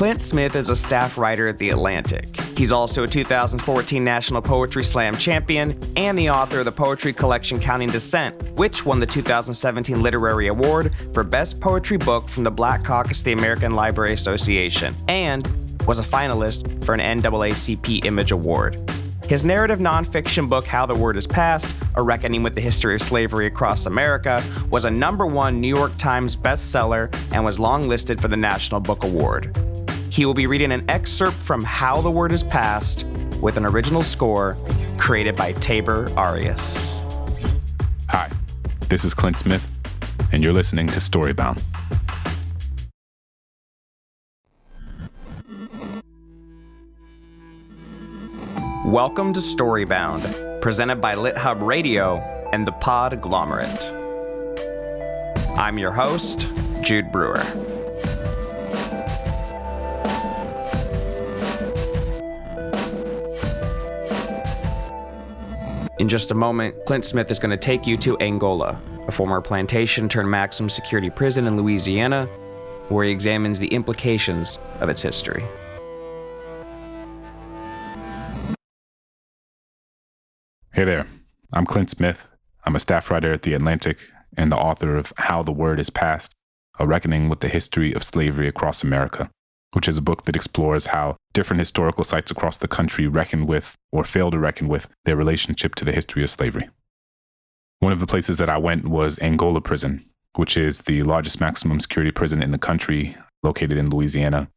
Clint Smith is a staff writer at The Atlantic. He's also a 2014 National Poetry Slam champion and the author of the poetry collection Counting Descent, which won the 2017 Literary Award for Best Poetry Book from the Black Caucus of the American Library Association, and was a finalist for an NAACP Image Award. His narrative nonfiction book, How the Word Is Passed A Reckoning with the History of Slavery Across America, was a number one New York Times bestseller and was longlisted for the National Book Award. He will be reading an excerpt from How the Word Is Passed with an original score created by Taber Arias. Hi, this is Clint Smith, and you're listening to Storybound. Welcome to Storybound, presented by LitHub Radio and the Pod Podglomerate. I'm your host, Jude Brewer. In just a moment, Clint Smith is going to take you to Angola, a former plantation turned maximum security prison in Louisiana, where he examines the implications of its history. Hey there, I'm Clint Smith. I'm a staff writer at The Atlantic and the author of How the Word Is Passed A Reckoning with the History of Slavery Across America, which is a book that explores how different historical sites across the country reckon with or fail to reckon with their relationship to the history of slavery. One of the places that I went was Angola Prison, which is the largest maximum security prison in the country, located in Louisiana.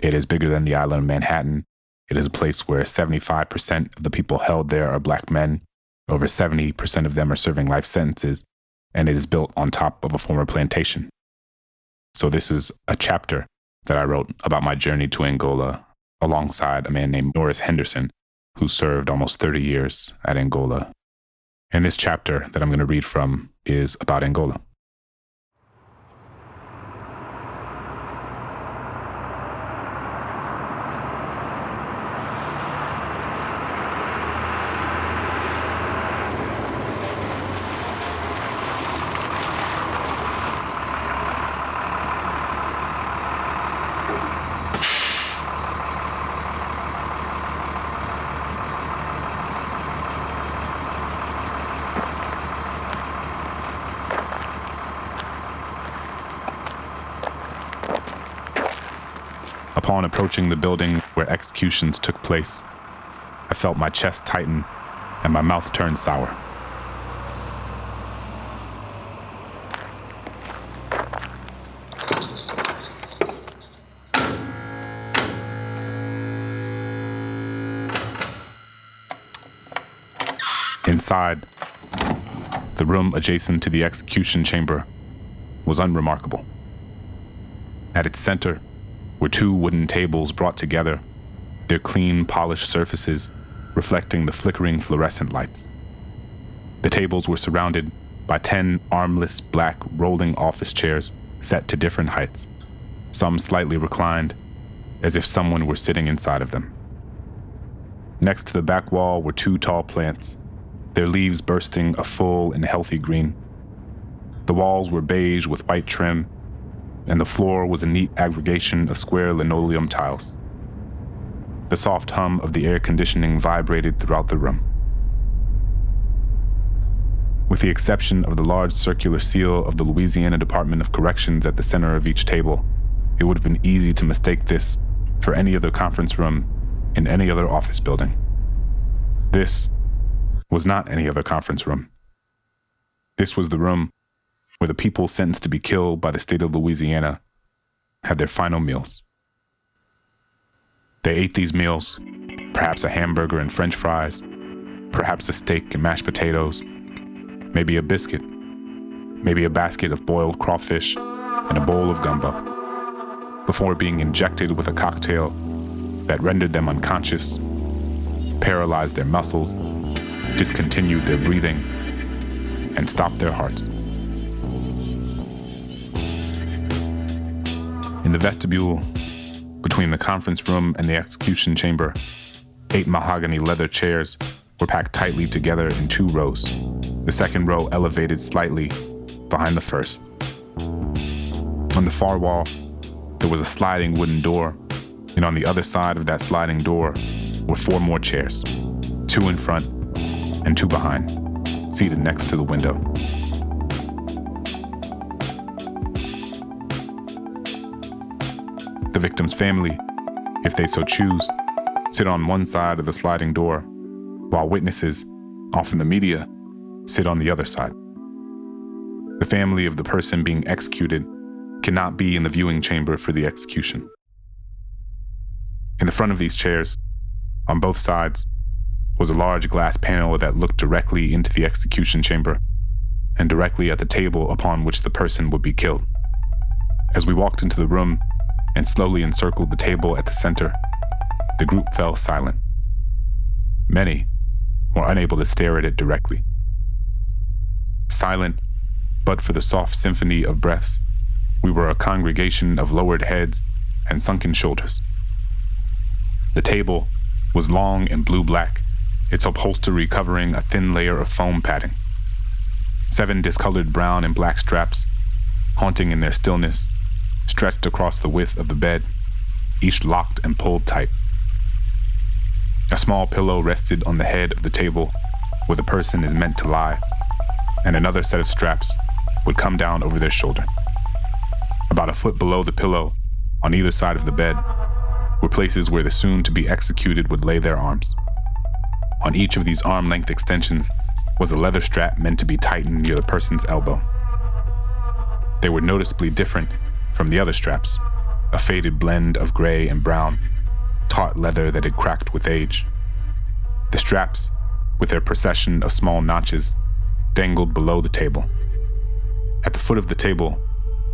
It is bigger than the island of Manhattan it is a place where 75% of the people held there are black men. Over 70% of them are serving life sentences, and it is built on top of a former plantation. So, this is a chapter that I wrote about my journey to Angola alongside a man named Norris Henderson, who served almost 30 years at Angola. And this chapter that I'm going to read from is about Angola. Upon approaching the building where executions took place, I felt my chest tighten and my mouth turn sour. Inside, the room adjacent to the execution chamber was unremarkable. At its center, were two wooden tables brought together, their clean, polished surfaces reflecting the flickering fluorescent lights. The tables were surrounded by ten armless black rolling office chairs set to different heights, some slightly reclined, as if someone were sitting inside of them. Next to the back wall were two tall plants, their leaves bursting a full and healthy green. The walls were beige with white trim and the floor was a neat aggregation of square linoleum tiles. The soft hum of the air conditioning vibrated throughout the room. With the exception of the large circular seal of the Louisiana Department of Corrections at the center of each table, it would have been easy to mistake this for any other conference room in any other office building. This was not any other conference room. This was the room where the people sentenced to be killed by the state of Louisiana had their final meals. They ate these meals, perhaps a hamburger and french fries, perhaps a steak and mashed potatoes, maybe a biscuit, maybe a basket of boiled crawfish, and a bowl of gumbo, before being injected with a cocktail that rendered them unconscious, paralyzed their muscles, discontinued their breathing, and stopped their hearts. In the vestibule, between the conference room and the execution chamber, eight mahogany leather chairs were packed tightly together in two rows, the second row elevated slightly behind the first. On the far wall, there was a sliding wooden door And on the other side of that sliding door were four more chairs, two in front and two behind, seated next to the window. The victim's family, if they so choose, sit on one side of the sliding door, while witnesses, often the media, sit on the other side. The family of the person being executed cannot be in the viewing chamber for the execution. In the front of these chairs, on both sides, was a large glass panel that looked directly into the execution chamber and directly at the table upon which the person would be killed. As we walked into the room and slowly encircled the table at the center, the group fell silent. Many were unable to stare at it directly. Silent, but for the soft symphony of breaths, we were a congregation of lowered heads and sunken shoulders. The table was long and blue black, its upholstery covering a thin layer of foam padding. Seven discolored brown and black straps, haunting in their stillness, stretched across the width of the bed, each locked and pulled tight. A small pillow rested on the head of the table where the person is meant to lie, and another set of straps would come down over their shoulder. About a foot below the pillow, on either side of the bed, were places where the soon to be executed would lay their arms. On each of these arm length extensions was a leather strap meant to be tightened near the person's elbow. They were noticeably different from the other straps, a faded blend of gray and brown taut leather that had cracked with age. The straps, with their procession of small notches, dangled below the table. At the foot of the table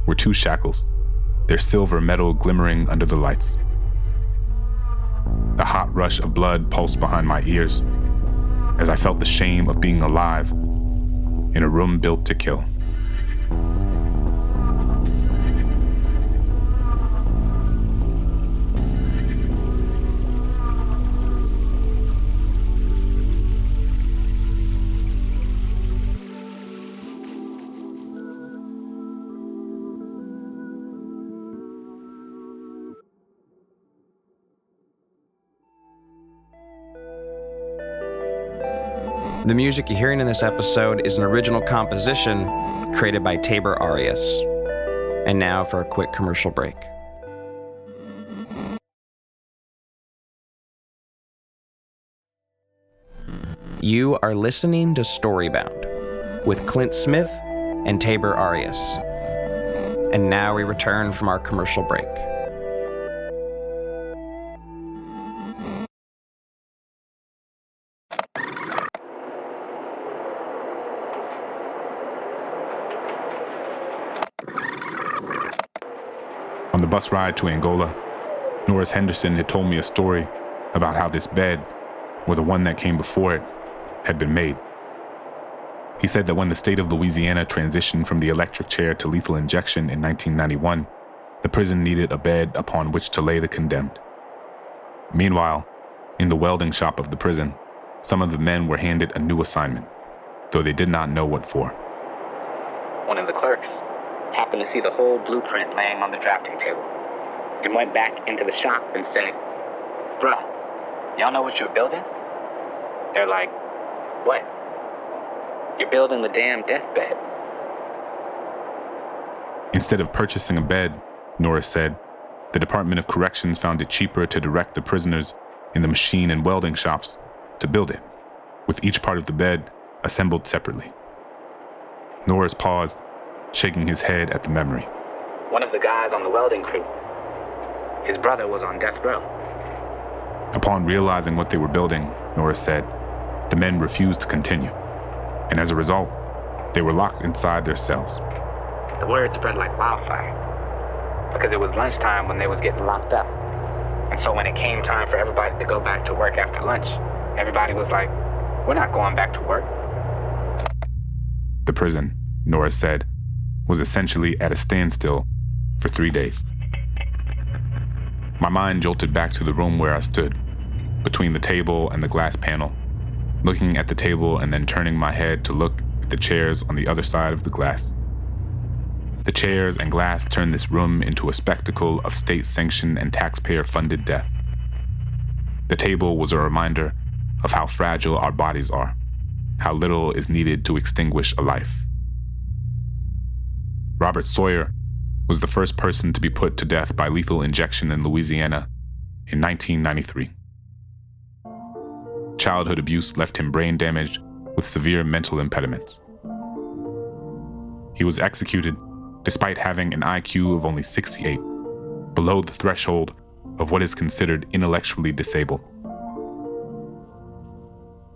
were two shackles, their silver metal glimmering under the lights. The hot rush of blood pulsed behind my ears as I felt the shame of being alive in a room built to kill. The music you're hearing in this episode is an original composition created by Taber Arias. And now for a quick commercial break. You are listening to Storybound with Clint Smith and Taber Arias. And now we return from our commercial break. Bus ride to Angola, Norris Henderson had told me a story about how this bed, or the one that came before it, had been made. He said that when the state of Louisiana transitioned from the electric chair to lethal injection in 1991, the prison needed a bed upon which to lay the condemned. Meanwhile, in the welding shop of the prison, some of the men were handed a new assignment, though they did not know what for. One of the clerks happened to see the whole blueprint laying on the drafting table and went back into the shop and said, Bruh, y'all know what you're building? They're like, What? You're building the damn deathbed. Instead of purchasing a bed, Norris said, the Department of Corrections found it cheaper to direct the prisoners in the machine and welding shops to build it, with each part of the bed assembled separately. Norris paused shaking his head at the memory. One of the guys on the welding crew, his brother was on death row. Upon realizing what they were building, Norris said, the men refused to continue. And as a result, they were locked inside their cells. The word spread like wildfire because it was lunchtime when they was getting locked up. And so when it came time for everybody to go back to work after lunch, everybody was like, we're not going back to work. The prison, Norris said, was essentially at a standstill for three days. My mind jolted back to the room where I stood, between the table and the glass panel, looking at the table and then turning my head to look at the chairs on the other side of the glass. The chairs and glass turned this room into a spectacle of state sanctioned and taxpayer funded death. The table was a reminder of how fragile our bodies are, how little is needed to extinguish a life. Robert Sawyer was the first person to be put to death by lethal injection in Louisiana in 1993. Childhood abuse left him brain damaged with severe mental impediments. He was executed despite having an IQ of only 68, below the threshold of what is considered intellectually disabled.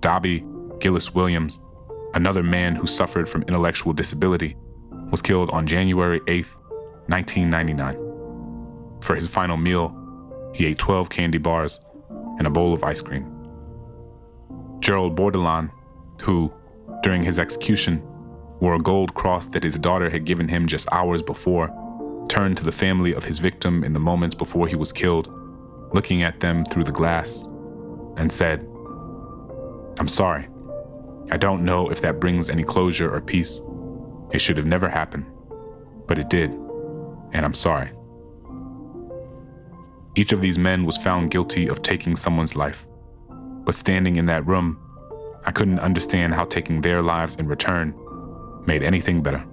Dobie Gillis Williams, another man who suffered from intellectual disability, was killed on January 8, 1999. For his final meal, he ate 12 candy bars and a bowl of ice cream. Gerald Bordelon, who, during his execution, wore a gold cross that his daughter had given him just hours before, turned to the family of his victim in the moments before he was killed, looking at them through the glass, and said, I'm sorry. I don't know if that brings any closure or peace. It should have never happened, but it did, and I'm sorry. Each of these men was found guilty of taking someone's life, but standing in that room, I couldn't understand how taking their lives in return made anything better.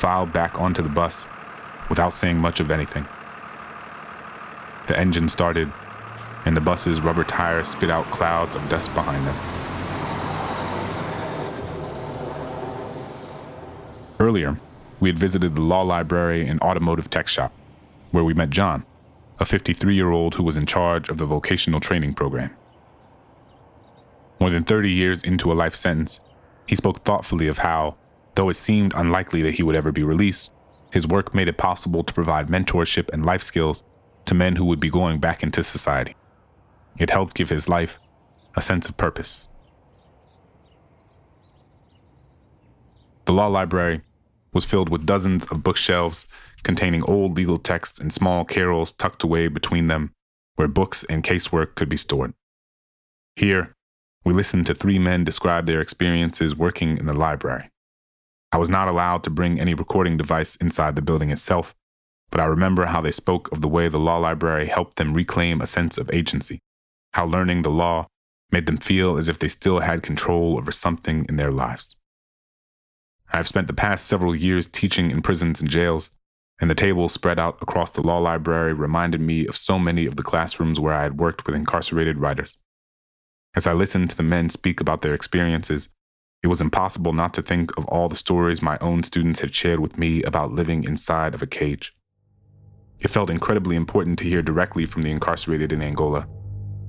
Filed back onto the bus without saying much of anything. The engine started, and the bus's rubber tires spit out clouds of dust behind them. Earlier, we had visited the law library and automotive tech shop, where we met John, a 53 year old who was in charge of the vocational training program. More than 30 years into a life sentence, he spoke thoughtfully of how, though it seemed unlikely that he would ever be released, his work made it possible to provide mentorship and life skills to men who would be going back into society. It helped give his life a sense of purpose. The law library was filled with dozens of bookshelves containing old legal texts and small carrels tucked away between them where books and casework could be stored. Here, we listened to three men describe their experiences working in the library. I was not allowed to bring any recording device inside the building itself, but I remember how they spoke of the way the law library helped them reclaim a sense of agency, how learning the law made them feel as if they still had control over something in their lives. I've spent the past several years teaching in prisons and jails, and the tables spread out across the law library reminded me of so many of the classrooms where I had worked with incarcerated writers. As I listened to the men speak about their experiences, it was impossible not to think of all the stories my own students had shared with me about living inside of a cage. It felt incredibly important to hear directly from the incarcerated in Angola,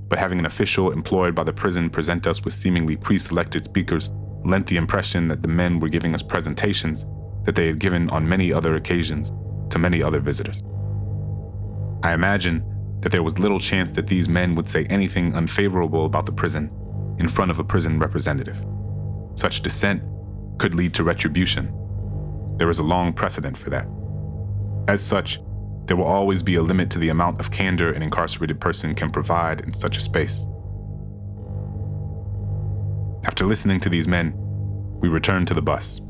but having an official employed by the prison present us with seemingly pre selected speakers lent the impression that the men were giving us presentations that they had given on many other occasions to many other visitors. I imagine that there was little chance that these men would say anything unfavorable about the prison in front of a prison representative. Such dissent could lead to retribution. There is a long precedent for that. As such, there will always be a limit to the amount of candor an incarcerated person can provide in such a space. After listening to these men, we returned to the bus.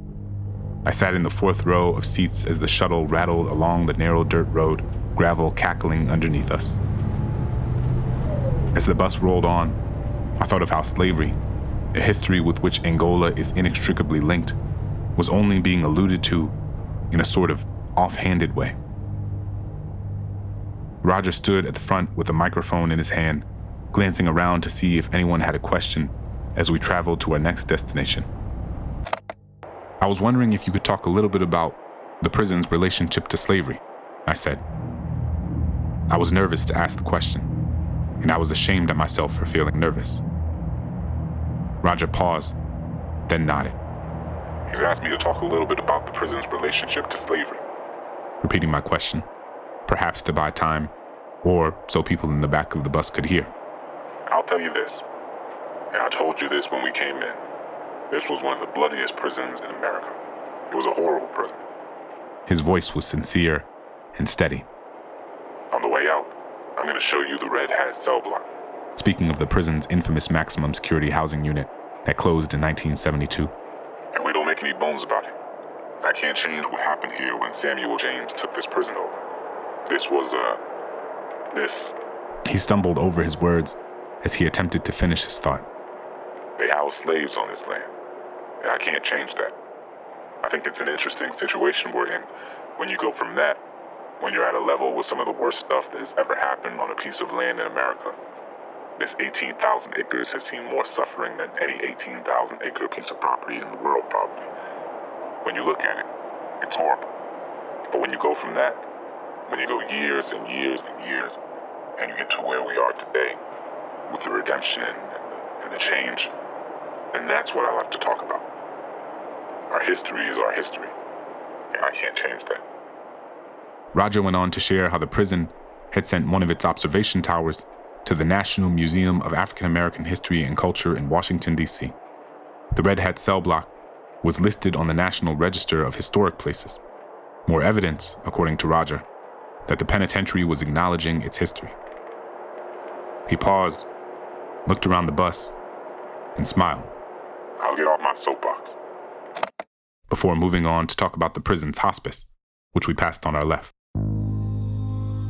I sat in the fourth row of seats as the shuttle rattled along the narrow dirt road, gravel cackling underneath us. As the bus rolled on, I thought of how slavery, a history with which Angola is inextricably linked, was only being alluded to in a sort of offhanded way. Roger stood at the front with a microphone in his hand, glancing around to see if anyone had a question as we traveled to our next destination. I was wondering if you could talk a little bit about the prison's relationship to slavery, I said. I was nervous to ask the question, and I was ashamed of myself for feeling nervous. Roger paused, then nodded. He's asked me to talk a little bit about the prison's relationship to slavery. Repeating my question, perhaps to buy time, or so people in the back of the bus could hear. I'll tell you this, and I told you this when we came in. This was one of the bloodiest prisons in America. It was a horrible prison. His voice was sincere, and steady. On the way out, I'm going to show you the red hat cell block. Speaking of the prison's infamous maximum security housing unit that closed in 1972. And we don't make any bones about it. I can't change what happened here when Samuel James took this prison over. This was, uh, this. He stumbled over his words as he attempted to finish his thought. They house slaves on this land, and I can't change that. I think it's an interesting situation we're in when you go from that, when you're at a level with some of the worst stuff that has ever happened on a piece of land in America. This 18,000 acres has seen more suffering than any 18,000 acre piece of property in the world, probably. When you look at it, it's horrible. But when you go from that, when you go years and years and years, and you get to where we are today, with the redemption and the, change, then that's what I like to talk about. Our history is our history, and I can't change that. Roger went on to share how the prison had sent one of its observation towers to the National Museum of African American History and Culture in Washington, D.C. The Red Hat cell block was listed on the National Register of Historic Places. More evidence, according to Roger, that the penitentiary was acknowledging its history. He paused, looked around the bus, and smiled. I'll get off my soapbox. Before moving on to talk about the prison's hospice, which we passed on our left.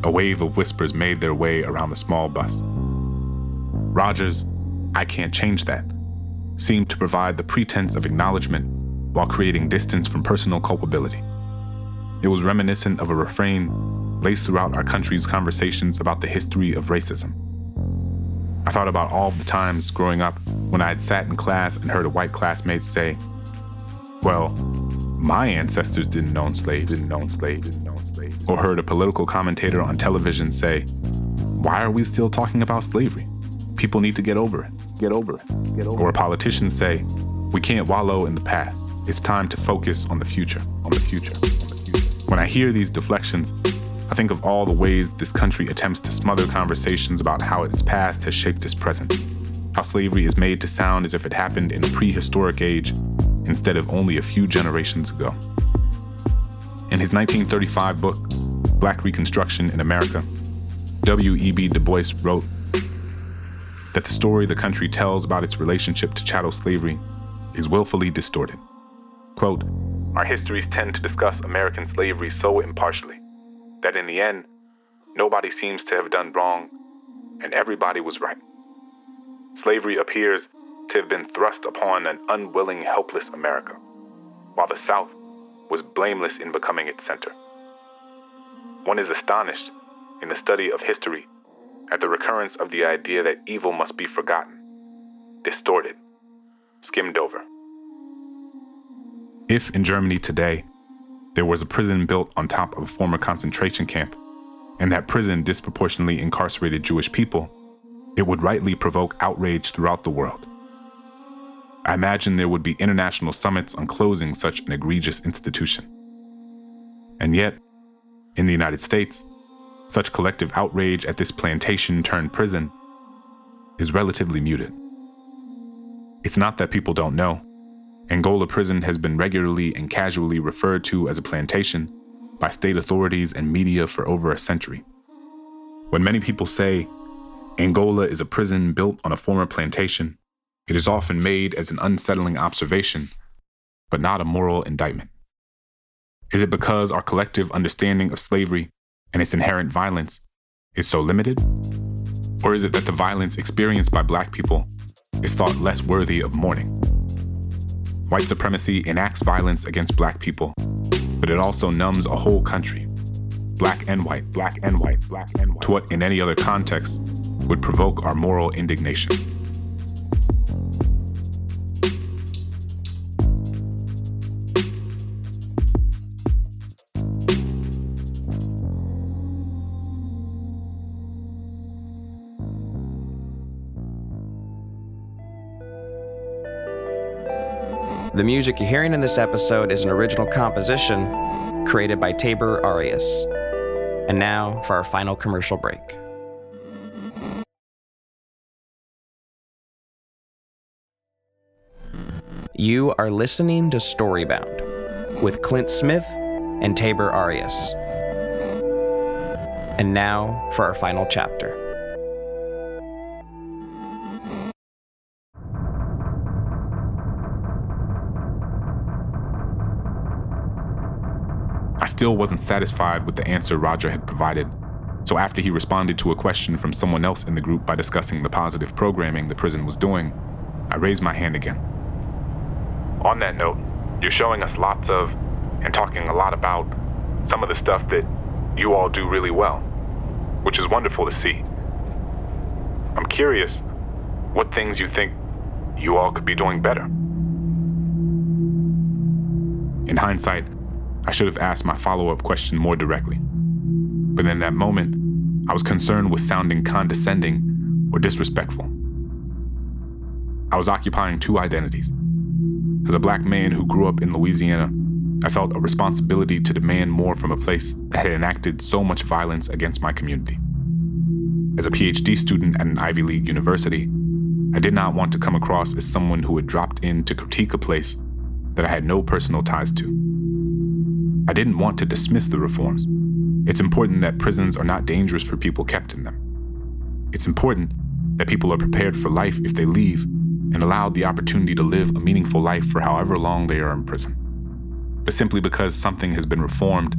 A wave of whispers made their way around the small bus. Rogers, I can't change that, seemed to provide the pretense of acknowledgement while creating distance from personal culpability. It was reminiscent of a refrain laced throughout our country's conversations about the history of racism. I thought about all the times growing up when I had sat in class and heard a white classmate say, Well, my ancestors didn't own slaves, didn't own slaves, didn't own slaves. Or heard a political commentator on television say, Why are we still talking about slavery? People need to get over it. Get over it. Get over it. Or a politician say, We can't wallow in the past. It's time to focus on the future, on the future, on the future. When I hear these deflections, I think of all the ways this country attempts to smother conversations about how its past has shaped its present. How slavery is made to sound as if it happened in a prehistoric age instead of only a few generations ago. In his 1935 book, Black Reconstruction in America, W.E.B. Du Bois wrote that the story the country tells about its relationship to chattel slavery is willfully distorted. Quote, Our histories tend to discuss American slavery so impartially that in the end, nobody seems to have done wrong and everybody was right. Slavery appears to have been thrust upon an unwilling, helpless America, while the South was blameless in becoming its center. One is astonished in the study of history at the recurrence of the idea that evil must be forgotten, distorted, skimmed over. If in Germany today there was a prison built on top of a former concentration camp, and that prison disproportionately incarcerated Jewish people, it would rightly provoke outrage throughout the world. I imagine there would be international summits on closing such an egregious institution. And yet, in the United States, such collective outrage at this plantation turned prison is relatively muted. It's not that people don't know. Angola prison has been regularly and casually referred to as a plantation by state authorities and media for over a century. When many people say Angola is a prison built on a former plantation, it is often made as an unsettling observation, but not a moral indictment. Is it because our collective understanding of slavery and its inherent violence is so limited? Or is it that the violence experienced by black people is thought less worthy of mourning? White supremacy enacts violence against black people, but it also numbs a whole country, black and white, black and white, black and white, to what in any other context would provoke our moral indignation. The music you're hearing in this episode is an original composition created by Taber Arias. And now for our final commercial break. You are listening to Storybound with Clint Smith and Taber Arias. And now for our final chapter. Still wasn't satisfied with the answer Roger had provided, so after he responded to a question from someone else in the group by discussing the positive programming the prison was doing, I raised my hand again. On that note, you're showing us lots of, and talking a lot about, some of the stuff that you all do really well, which is wonderful to see. I'm curious what things you think you all could be doing better. In hindsight, I should have asked my follow up question more directly. But in that moment, I was concerned with sounding condescending or disrespectful. I was occupying two identities. As a black man who grew up in Louisiana, I felt a responsibility to demand more from a place that had enacted so much violence against my community. As a PhD student at an Ivy League university, I did not want to come across as someone who had dropped in to critique a place that I had no personal ties to. I didn't want to dismiss the reforms. It's important that prisons are not dangerous for people kept in them. It's important that people are prepared for life if they leave and allowed the opportunity to live a meaningful life for however long they are in prison. But simply because something has been reformed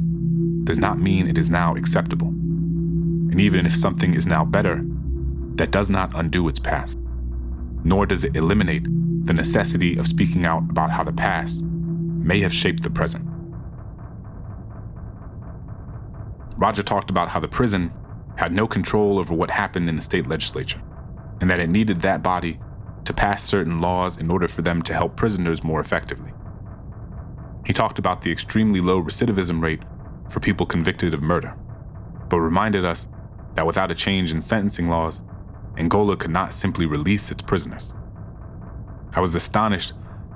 does not mean it is now acceptable. And even if something is now better, that does not undo its past, nor does it eliminate the necessity of speaking out about how the past may have shaped the present. Roger talked about how the prison had no control over what happened in the state legislature, and that it needed that body to pass certain laws in order for them to help prisoners more effectively. He talked about the extremely low recidivism rate for people convicted of murder, but reminded us that without a change in sentencing laws, Angola could not simply release its prisoners. I was astonished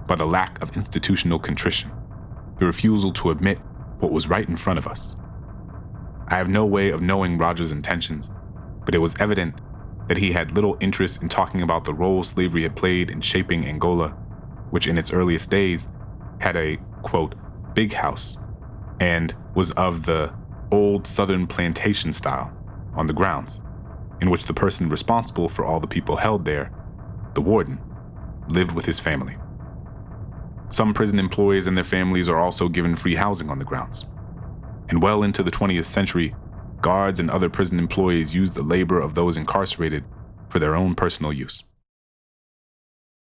by the lack of institutional contrition, the refusal to admit what was right in front of us. I have no way of knowing Roger's intentions, but it was evident that he had little interest in talking about the role slavery had played in shaping Angola, which in its earliest days had a, quote, big house, and was of the old southern plantation style on the grounds, in which the person responsible for all the people held there, the warden, lived with his family. Some prison employees and their families are also given free housing on the grounds. And well into the 20th century, guards and other prison employees used the labor of those incarcerated for their own personal use.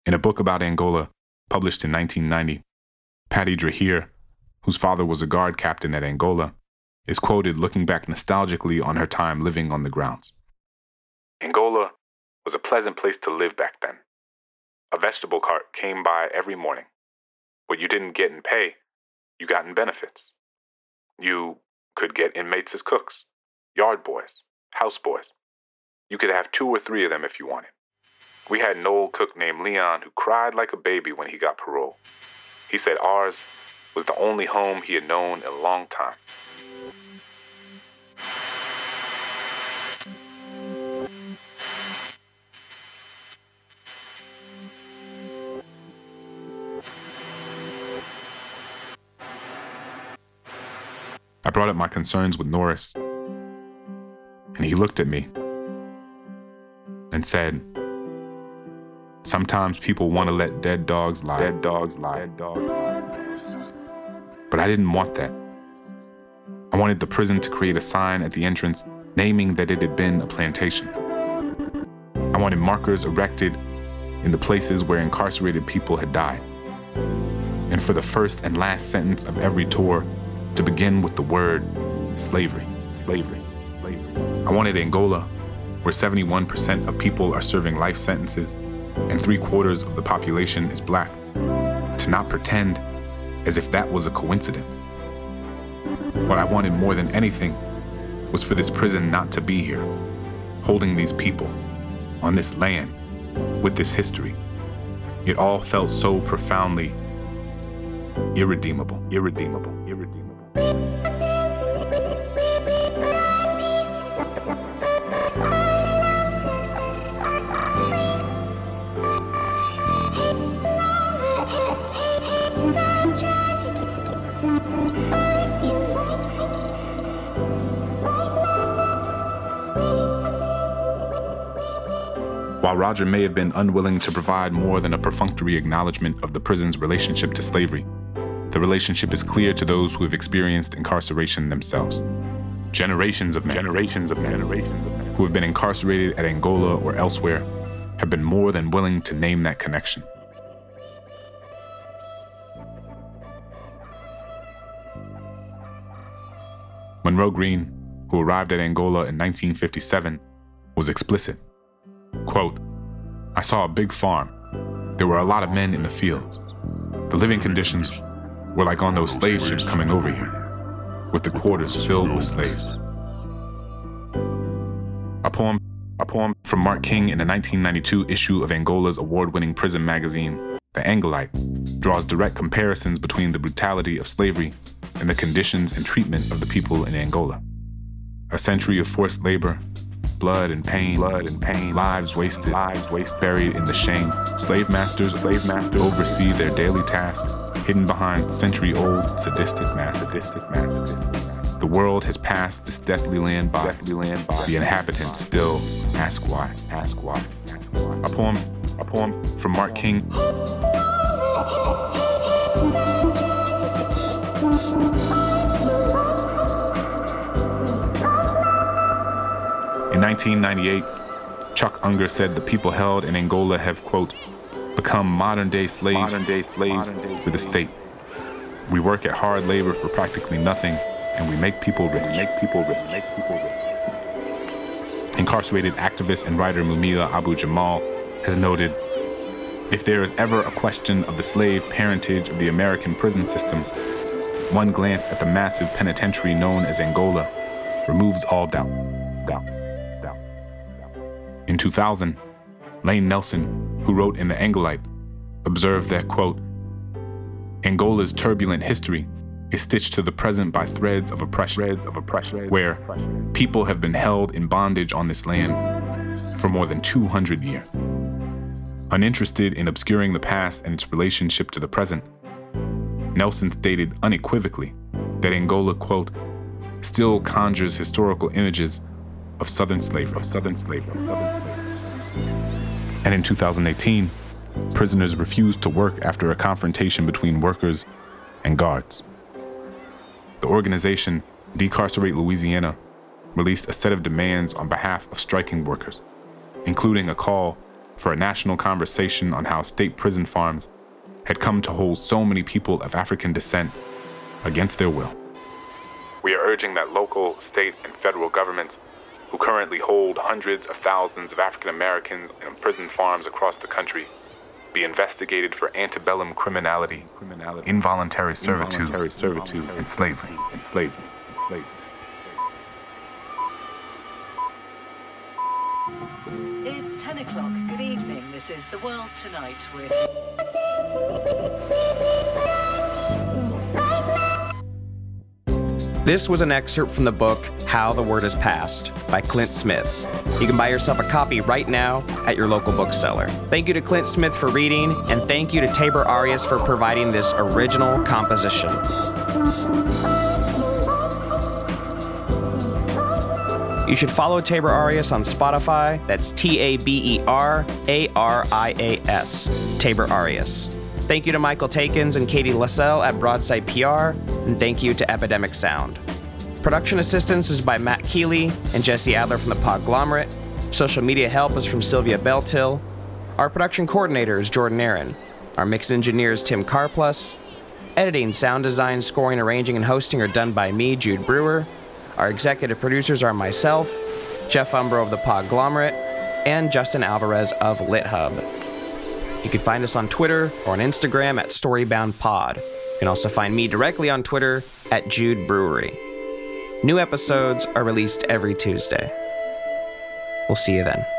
In a book about Angola, published in 1990, Patty Drahier, whose father was a guard captain at Angola, is quoted looking back nostalgically on her time living on the grounds. Angola was a pleasant place to live back then. A vegetable cart came by every morning. What you didn't get in pay, you got in benefits. You could get inmates as cooks, yard boys, house boys. You could have two or three of them if you wanted. We had an old cook named Leon who cried like a baby when he got parole. He said ours was the only home he had known in a long time. I brought up my concerns with Norris, and he looked at me and said, Sometimes people want to let dead dogs lie. Dead dogs lie. Dead dogs. But I didn't want that. I wanted the prison to create a sign at the entrance naming that it had been a plantation. I wanted markers erected in the places where incarcerated people had died. And for the first and last sentence of every tour to begin with the word slavery. Slavery. Slavery. I wanted Angola, where 71% of people are serving life sentences and three quarters of the population is black, to not pretend as if that was a coincidence. What I wanted more than anything was for this prison not to be here, holding these people on this land with this history. It all felt so profoundly irredeemable. Irredeemable. While Roger may have been unwilling to provide more than a perfunctory acknowledgement of the prison's relationship to slavery, the relationship is clear to those who have experienced incarceration themselves. Generations of men, generations of men, generations of men who have been incarcerated at Angola or elsewhere have been more than willing to name that connection. Monroe Green, who arrived at Angola in 1957, was explicit. Quote, I saw a big farm. There were a lot of men in the fields. The living conditions were like on those slave ships coming over here, with the quarters filled with slaves. A poem, a poem from Mark King in the 1992 issue of Angola's award-winning prison magazine, The Angolite, draws direct comparisons between the brutality of slavery and the conditions and treatment of the people in Angola. A century of forced labor, blood and pain, blood and pain, lives wasted, lives wasted, buried in the shame. Slave masters, slave masters oversee their daily task, hidden behind century-old sadistic masks. Sadistic masks. The world has passed this deathly land by. Deathly land by. The inhabitants still ask why. Ask why. Ask why. A poem. A poem from Mark King. In 1998, Chuck Unger said the people held in Angola have, quote, become modern day slaves, modern day slaves to the state. We work at hard labor for practically nothing, and we make people rich. Make people rich. Make people rich. Incarcerated activist and writer Mumia Abu Jamal has noted if there is ever a question of the slave parentage of the American prison system, one glance at the massive penitentiary known as Angola removes all. Doubt. In 2000, Lane Nelson, who wrote in The Angolite, observed that, quote, Angola's turbulent history is stitched to the present by threads of oppression, threads of oppression where people have been held in bondage on this land for more than 200 years. Uninterested in obscuring the past and its relationship to the present, Nelson stated unequivocally that Angola, quote, still conjures historical images of Southern slavery. Of Southern slavery. Of Southern slavery. And in 2018, prisoners refused to work after a confrontation between workers and guards. The organization, Decarcerate Louisiana, released a set of demands on behalf of striking workers, including a call for a national conversation on how state prison farms had come to hold so many people of African descent against their will. We are urging that local, state, and federal governments who currently hold hundreds of thousands of African Americans in prison farms across the country, be investigated for antebellum criminality, criminality involuntary servitude, involuntary servitude and slavery. And slavery. slavery. It's 10 o'clock. Good evening. This is The World Tonight with. This was an excerpt from the book How the Word Is Passed by Clint Smith. You can buy yourself a copy right now at your local bookseller. Thank you to Clint Smith for reading, and thank you to Taber Arias for providing this original composition. You should follow Taber Arias on Spotify. That's T A B E R A R I A S. Taber Arias. Thank you to Michael Taeckens and Katie Lassell at Broadside PR, and thank you to Epidemic Sound. Production assistance is by Matt Keeley and Jesse Adler from the Podglomerate. Social media help is from Sylvia Beltil. Our production coordinator is Jordan Aaron. Our mixed engineer is Tim Carplus. Editing, sound design, scoring, arranging, and hosting are done by me, Jude Brewer. Our executive producers are myself, Jeff Umbro of the Podglomerate, and Justin Alvarez of LitHub. You can find us on Twitter or on Instagram at StoryboundPod. You can also find me directly on Twitter at Jude Brewery. New episodes are released every Tuesday. We'll see you then.